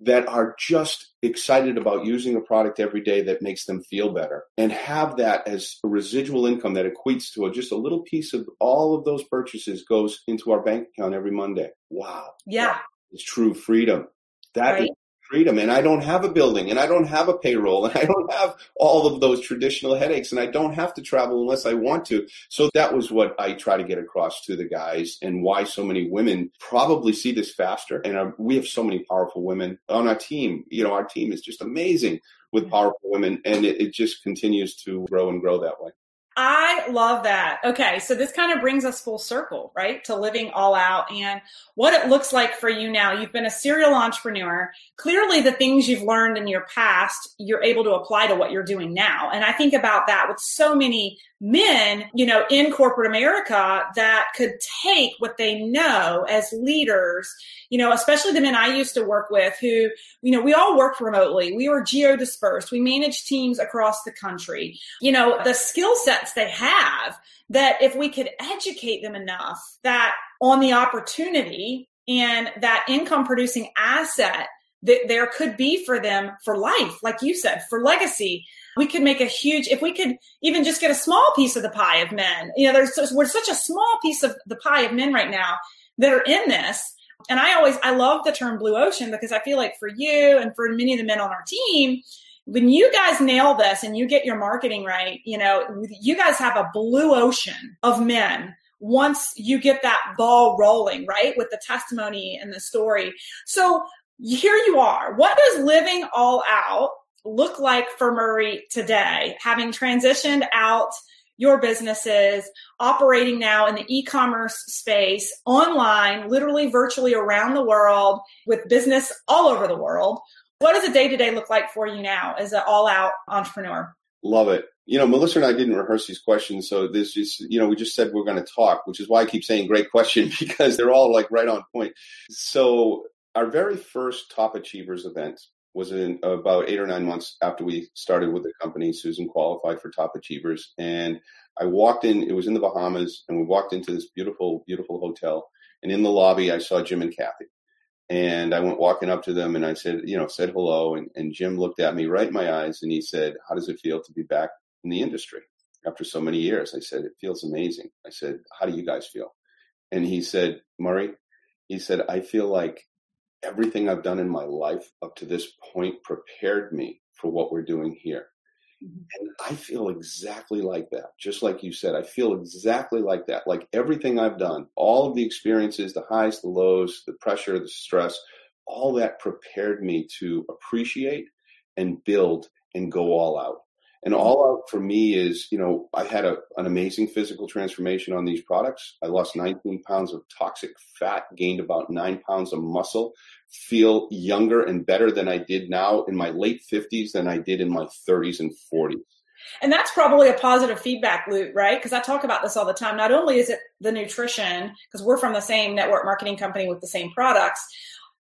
[SPEAKER 2] that are just excited about using a product every day that makes them feel better and have that as a residual income that equates to a, just a little piece of all of those purchases goes into our bank account every Monday. Wow.
[SPEAKER 1] Yeah.
[SPEAKER 2] It's true freedom. That right. is freedom and I don't have a building and I don't have a payroll and I don't have all of those traditional headaches and I don't have to travel unless I want to. So that was what I try to get across to the guys and why so many women probably see this faster. And uh, we have so many powerful women on our team. You know, our team is just amazing with powerful women and it, it just continues to grow and grow that way.
[SPEAKER 1] I love that. Okay, so this kind of brings us full circle, right, to living all out and what it looks like for you now. You've been a serial entrepreneur. Clearly, the things you've learned in your past, you're able to apply to what you're doing now. And I think about that with so many men, you know, in corporate America that could take what they know as leaders, you know, especially the men I used to work with who, you know, we all worked remotely. We were geo dispersed. We managed teams across the country. You know, the skill sets they have that if we could educate them enough that on the opportunity and that income producing asset that there could be for them for life, like you said, for legacy. We could make a huge, if we could even just get a small piece of the pie of men, you know, there's, we're such a small piece of the pie of men right now that are in this. And I always, I love the term blue ocean because I feel like for you and for many of the men on our team, when you guys nail this and you get your marketing right, you know, you guys have a blue ocean of men once you get that ball rolling, right? With the testimony and the story. So here you are. What does living all out look like for Murray today, having transitioned out your businesses, operating now in the e commerce space, online, literally virtually around the world, with business all over the world? What does a day to day look like for you now as an all out entrepreneur?
[SPEAKER 2] Love it. You know, Melissa and I didn't rehearse these questions, so this is, you know, we just said we're going to talk, which is why I keep saying great question because they're all like right on point. So, our very first Top Achievers event was in about eight or nine months after we started with the company. Susan qualified for Top Achievers, and I walked in. It was in the Bahamas, and we walked into this beautiful, beautiful hotel. And in the lobby, I saw Jim and Kathy, and I went walking up to them, and I said, you know, said hello. And, and Jim looked at me right in my eyes, and he said, "How does it feel to be back in the industry after so many years?" I said, "It feels amazing." I said, "How do you guys feel?" And he said, "Murray," he said, "I feel like everything I've done in my life up to this point prepared me for what we're doing here. Mm-hmm. And I feel exactly like that. Just like you said, I feel exactly like that. Like everything I've done, all of the experiences, the highs, the lows, the pressure, the stress, all that prepared me to appreciate and build and go all out. And all out for me is, you know, I had a, an amazing physical transformation on these products. I lost 19 pounds of toxic fat, gained about nine pounds of muscle, feel younger and better than I did now in my late 50s than I did in my 30s and 40s.
[SPEAKER 1] And that's probably a positive feedback loop, right? Because I talk about this all the time. Not only is it the nutrition, because we're from the same network marketing company with the same products,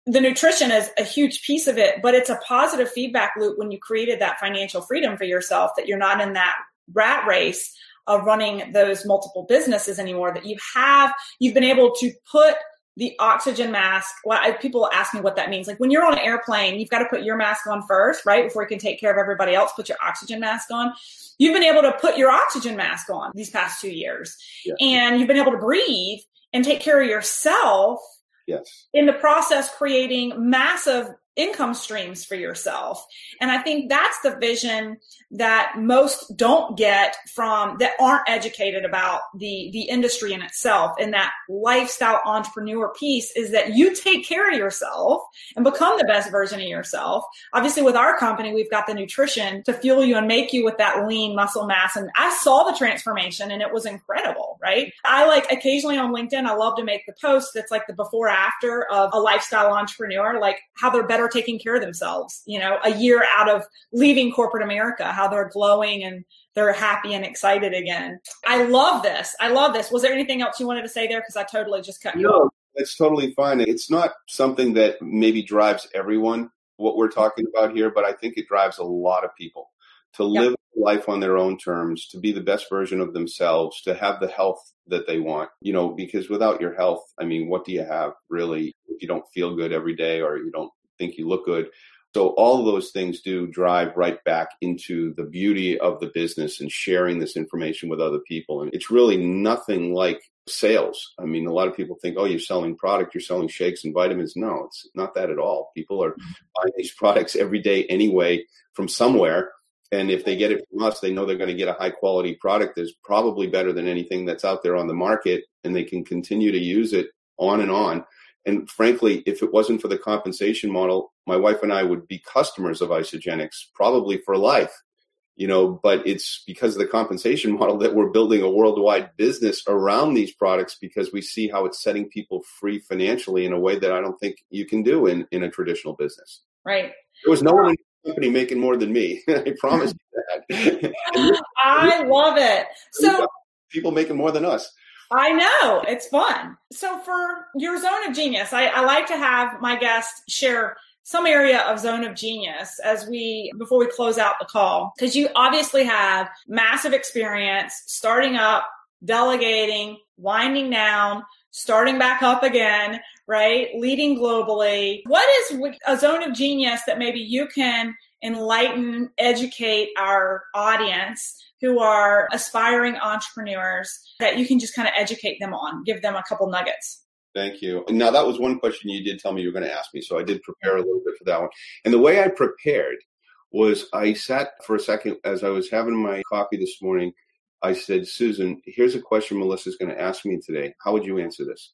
[SPEAKER 1] the nutrition is a huge piece of it, but it's a positive feedback loop when you created that financial freedom for yourself that you're not in that rat race of running those multiple businesses anymore, that you have, you've been able to put the oxygen mask. Well, I, people ask me what that means. Like when you're on an airplane, you've got to put your mask on first, right? Before you can take care of everybody else, put your oxygen mask on. You've been able to put your oxygen mask on these past two years yeah. and you've been able to breathe and take care of yourself
[SPEAKER 2] Yes.
[SPEAKER 1] In the process, creating massive income streams for yourself. And I think that's the vision that most don't get from that aren't educated about the the industry in itself and that lifestyle entrepreneur piece is that you take care of yourself and become the best version of yourself. Obviously with our company we've got the nutrition to fuel you and make you with that lean muscle mass and I saw the transformation and it was incredible, right? I like occasionally on LinkedIn I love to make the post that's like the before after of a lifestyle entrepreneur like how they're better taking care of themselves, you know, a year out of leaving corporate America, how they're glowing and they're happy and excited again. I love this. I love this. Was there anything else you wanted to say there? Because I totally just cut you
[SPEAKER 2] no, off. It's totally fine. It's not something that maybe drives everyone what we're talking about here, but I think it drives a lot of people to live life on their own terms, to be the best version of themselves, to have the health that they want. You know, because without your health, I mean, what do you have really if you don't feel good every day or you don't think you look good. So all of those things do drive right back into the beauty of the business and sharing this information with other people. And it's really nothing like sales. I mean, a lot of people think, oh, you're selling product, you're selling shakes and vitamins. No, it's not that at all. People are mm-hmm. buying these products every day anyway from somewhere. And if they get it from us, they know they're going to get a high quality product that's probably better than anything that's out there on the market and they can continue to use it on and on. And frankly, if it wasn't for the compensation model, my wife and I would be customers of Isagenix probably for life. You know, but it's because of the compensation model that we're building a worldwide business around these products because we see how it's setting people free financially in a way that I don't think you can do in, in a traditional business.
[SPEAKER 1] Right.
[SPEAKER 2] There was no one in the company making more than me. I promise you that.
[SPEAKER 1] I love it. So
[SPEAKER 2] people making more than us.
[SPEAKER 1] I know it's fun. So for your zone of genius, I, I like to have my guests share some area of zone of genius as we before we close out the call because you obviously have massive experience starting up delegating winding down starting back up again right leading globally what is a zone of genius that maybe you can enlighten educate our audience who are aspiring entrepreneurs that you can just kind of educate them on, give them a couple nuggets.
[SPEAKER 2] Thank you. Now, that was one question you did tell me you were going to ask me. So I did prepare a little bit for that one. And the way I prepared was I sat for a second as I was having my coffee this morning. I said, Susan, here's a question Melissa's going to ask me today. How would you answer this?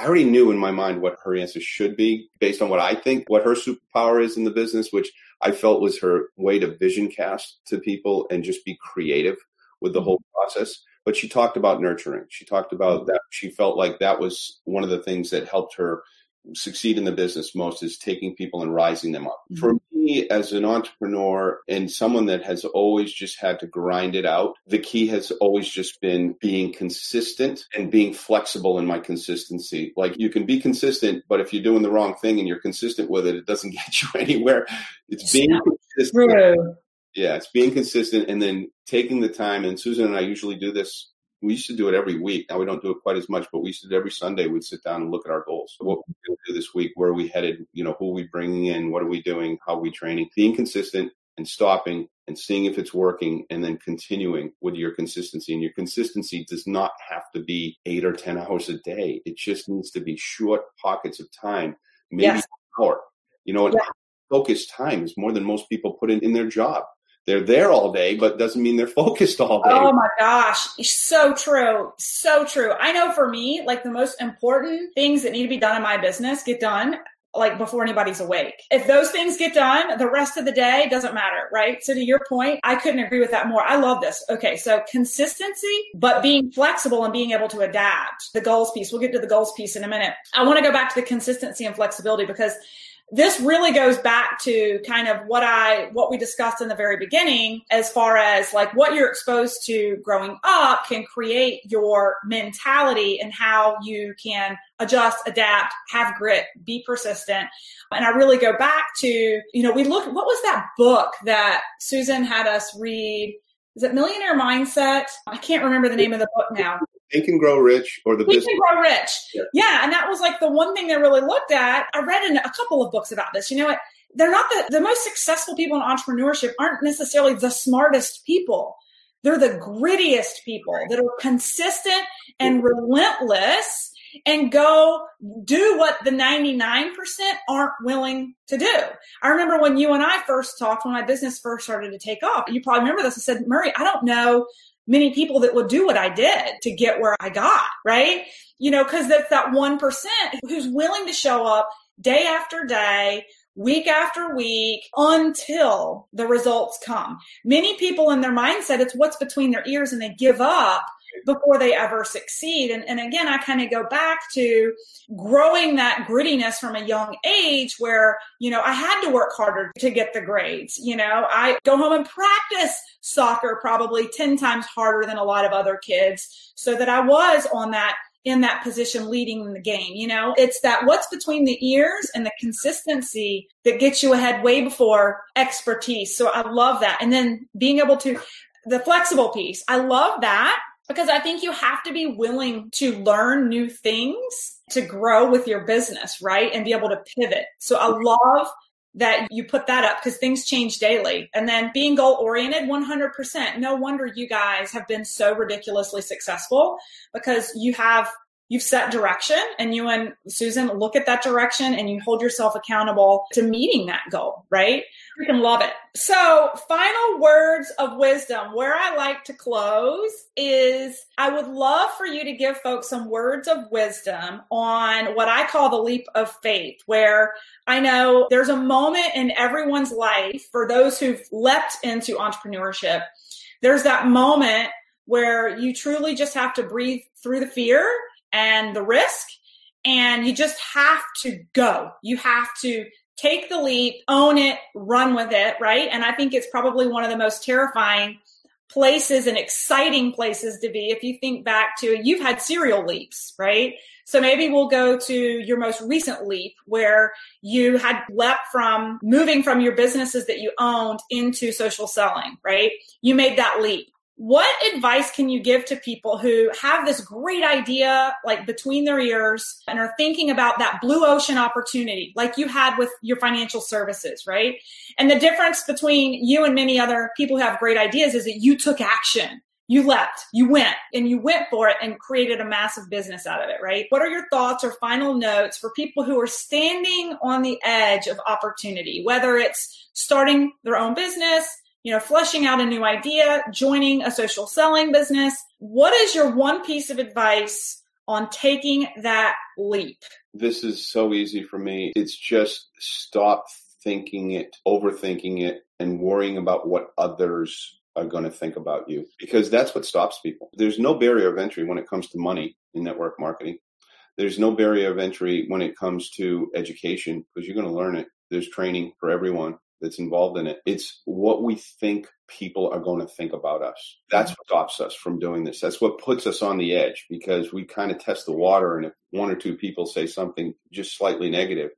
[SPEAKER 2] I already knew in my mind what her answer should be based on what I think what her superpower is in the business, which I felt was her way to vision cast to people and just be creative with the whole process. But she talked about nurturing. She talked about that. She felt like that was one of the things that helped her succeed in the business most is taking people and rising them up. Mm-hmm. For me, as an entrepreneur and someone that has always just had to grind it out, the key has always just been being consistent and being flexible in my consistency. Like you can be consistent, but if you're doing the wrong thing and you're consistent with it, it doesn't get you anywhere. It's being consistent. Yeah, it's being consistent and then taking the time. And Susan and I usually do this we used to do it every week. Now we don't do it quite as much, but we used to do it every Sunday. We'd sit down and look at our goals. What we're going to do this week? Where are we headed? You know, who are we bringing in? What are we doing? How are we training? Being consistent and stopping and seeing if it's working and then continuing with your consistency. And your consistency does not have to be eight or 10 hours a day. It just needs to be short pockets of time, maybe yes. an hour. You know, yeah. focused time is more than most people put in, in their job. They're there all day, but doesn't mean they're focused all day.
[SPEAKER 1] Oh my gosh. So true. So true. I know for me, like the most important things that need to be done in my business get done like before anybody's awake. If those things get done, the rest of the day doesn't matter, right? So to your point, I couldn't agree with that more. I love this. Okay. So consistency, but being flexible and being able to adapt the goals piece. We'll get to the goals piece in a minute. I want to go back to the consistency and flexibility because this really goes back to kind of what I what we discussed in the very beginning as far as like what you're exposed to growing up can create your mentality and how you can adjust, adapt, have grit, be persistent. And I really go back to, you know, we look what was that book that Susan had us read? Is it Millionaire Mindset? I can't remember the name of the book now.
[SPEAKER 2] Think and Grow Rich or the
[SPEAKER 1] Think
[SPEAKER 2] business.
[SPEAKER 1] and Grow Rich. Yeah. yeah. And that was like the one thing they really looked at. I read in a couple of books about this. You know what? They're not the, the most successful people in entrepreneurship aren't necessarily the smartest people. They're the grittiest people that are consistent and relentless and go do what the 99% aren't willing to do. I remember when you and I first talked, when my business first started to take off, you probably remember this. I said, Murray, I don't know many people that would do what I did to get where I got, right? You know, cause that's that 1% who's willing to show up day after day, week after week until the results come. Many people in their mindset, it's what's between their ears and they give up before they ever succeed. And, and again, I kind of go back to growing that grittiness from a young age where, you know, I had to work harder to get the grades. You know, I go home and practice soccer probably 10 times harder than a lot of other kids so that I was on that in that position leading the game. You know, it's that what's between the ears and the consistency that gets you ahead way before expertise. So I love that. And then being able to, the flexible piece, I love that because I think you have to be willing to learn new things to grow with your business, right? And be able to pivot. So I love that you put that up because things change daily. And then being goal oriented 100%. No wonder you guys have been so ridiculously successful because you have you've set direction and you and Susan look at that direction and you hold yourself accountable to meeting that goal, right? Freaking love it. So, final words of wisdom. Where I like to close is I would love for you to give folks some words of wisdom on what I call the leap of faith, where I know there's a moment in everyone's life for those who've leapt into entrepreneurship. There's that moment where you truly just have to breathe through the fear and the risk. And you just have to go. You have to take the leap, own it, run with it, right? And I think it's probably one of the most terrifying places and exciting places to be. If you think back to, you've had serial leaps, right? So maybe we'll go to your most recent leap where you had leapt from moving from your businesses that you owned into social selling, right? You made that leap what advice can you give to people who have this great idea like between their ears and are thinking about that blue ocean opportunity like you had with your financial services right and the difference between you and many other people who have great ideas is that you took action you leapt, you went, and you went for it and created a massive business out of it, right? What are your thoughts or final notes for people who are standing on the edge of opportunity, whether it's starting their own business, you know, fleshing out a new idea, joining a social selling business. What is your one piece of advice on taking that leap?
[SPEAKER 2] This is so easy for me. It's just stop thinking it, overthinking it, and worrying about what others are going to think about you because that's what stops people. There's no barrier of entry when it comes to money in network marketing. There's no barrier of entry when it comes to education because you're going to learn it. There's training for everyone that's involved in it. It's what we think people are going to think about us. That's what stops us from doing this. That's what puts us on the edge because we kind of test the water. And if one or two people say something just slightly negative,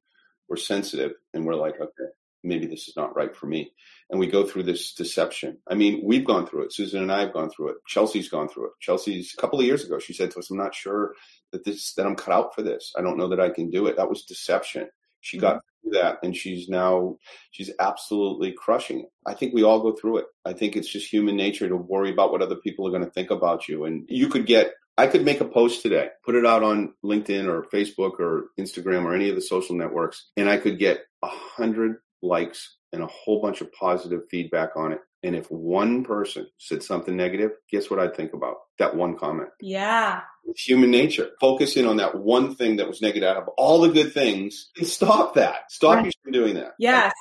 [SPEAKER 2] we're sensitive and we're like, okay, maybe this is not right for me. And we go through this deception. I mean, we've gone through it. Susan and I have gone through it. Chelsea's gone through it. Chelsea's a couple of years ago, she said to us, I'm not sure that this, that I'm cut out for this. I don't know that I can do it. That was deception. She got mm-hmm. through that and she's now she's absolutely crushing it. I think we all go through it. I think it's just human nature to worry about what other people are going to think about you. And you could get I could make a post today, put it out on LinkedIn or Facebook or Instagram or any of the social networks, and I could get a hundred likes and a whole bunch of positive feedback on it. And if one person said something negative, guess what I'd think about? That one comment.
[SPEAKER 1] Yeah.
[SPEAKER 2] It's human nature. Focus in on that one thing that was negative out of all the good things and stop that. Stop right. you from doing that.
[SPEAKER 1] Yes.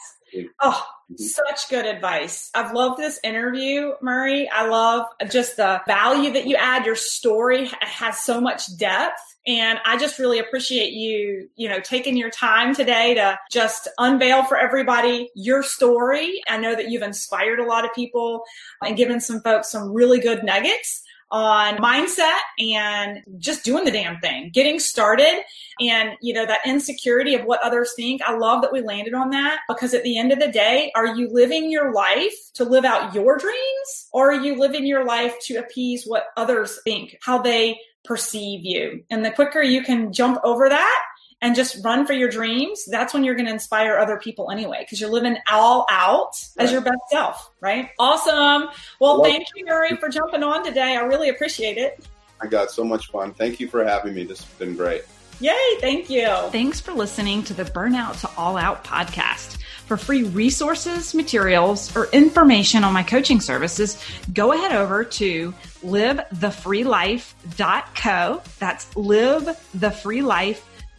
[SPEAKER 1] Oh, mm-hmm. such good advice. I've loved this interview, Murray. I love just the value that you add. Your story has so much depth. And I just really appreciate you, you know, taking your time today to just unveil for everybody your story. I know that you've inspired a lot of people and given some folks some really good nuggets on mindset and just doing the damn thing, getting started and, you know, that insecurity of what others think. I love that we landed on that because at the end of the day, are you living your life to live out your dreams or are you living your life to appease what others think, how they perceive you? And the quicker you can jump over that and just run for your dreams, that's when you're going to inspire other people anyway, because you're living all out right. as your best self, right? Awesome. Well, well, thank you, Murray, for jumping on today. I really appreciate it.
[SPEAKER 2] I got so much fun. Thank you for having me. This has been great.
[SPEAKER 1] Yay, thank you.
[SPEAKER 3] Thanks for listening to the Burnout to All Out podcast. For free resources, materials, or information on my coaching services, go ahead over to livethefreelife.co. That's livethefreelife.co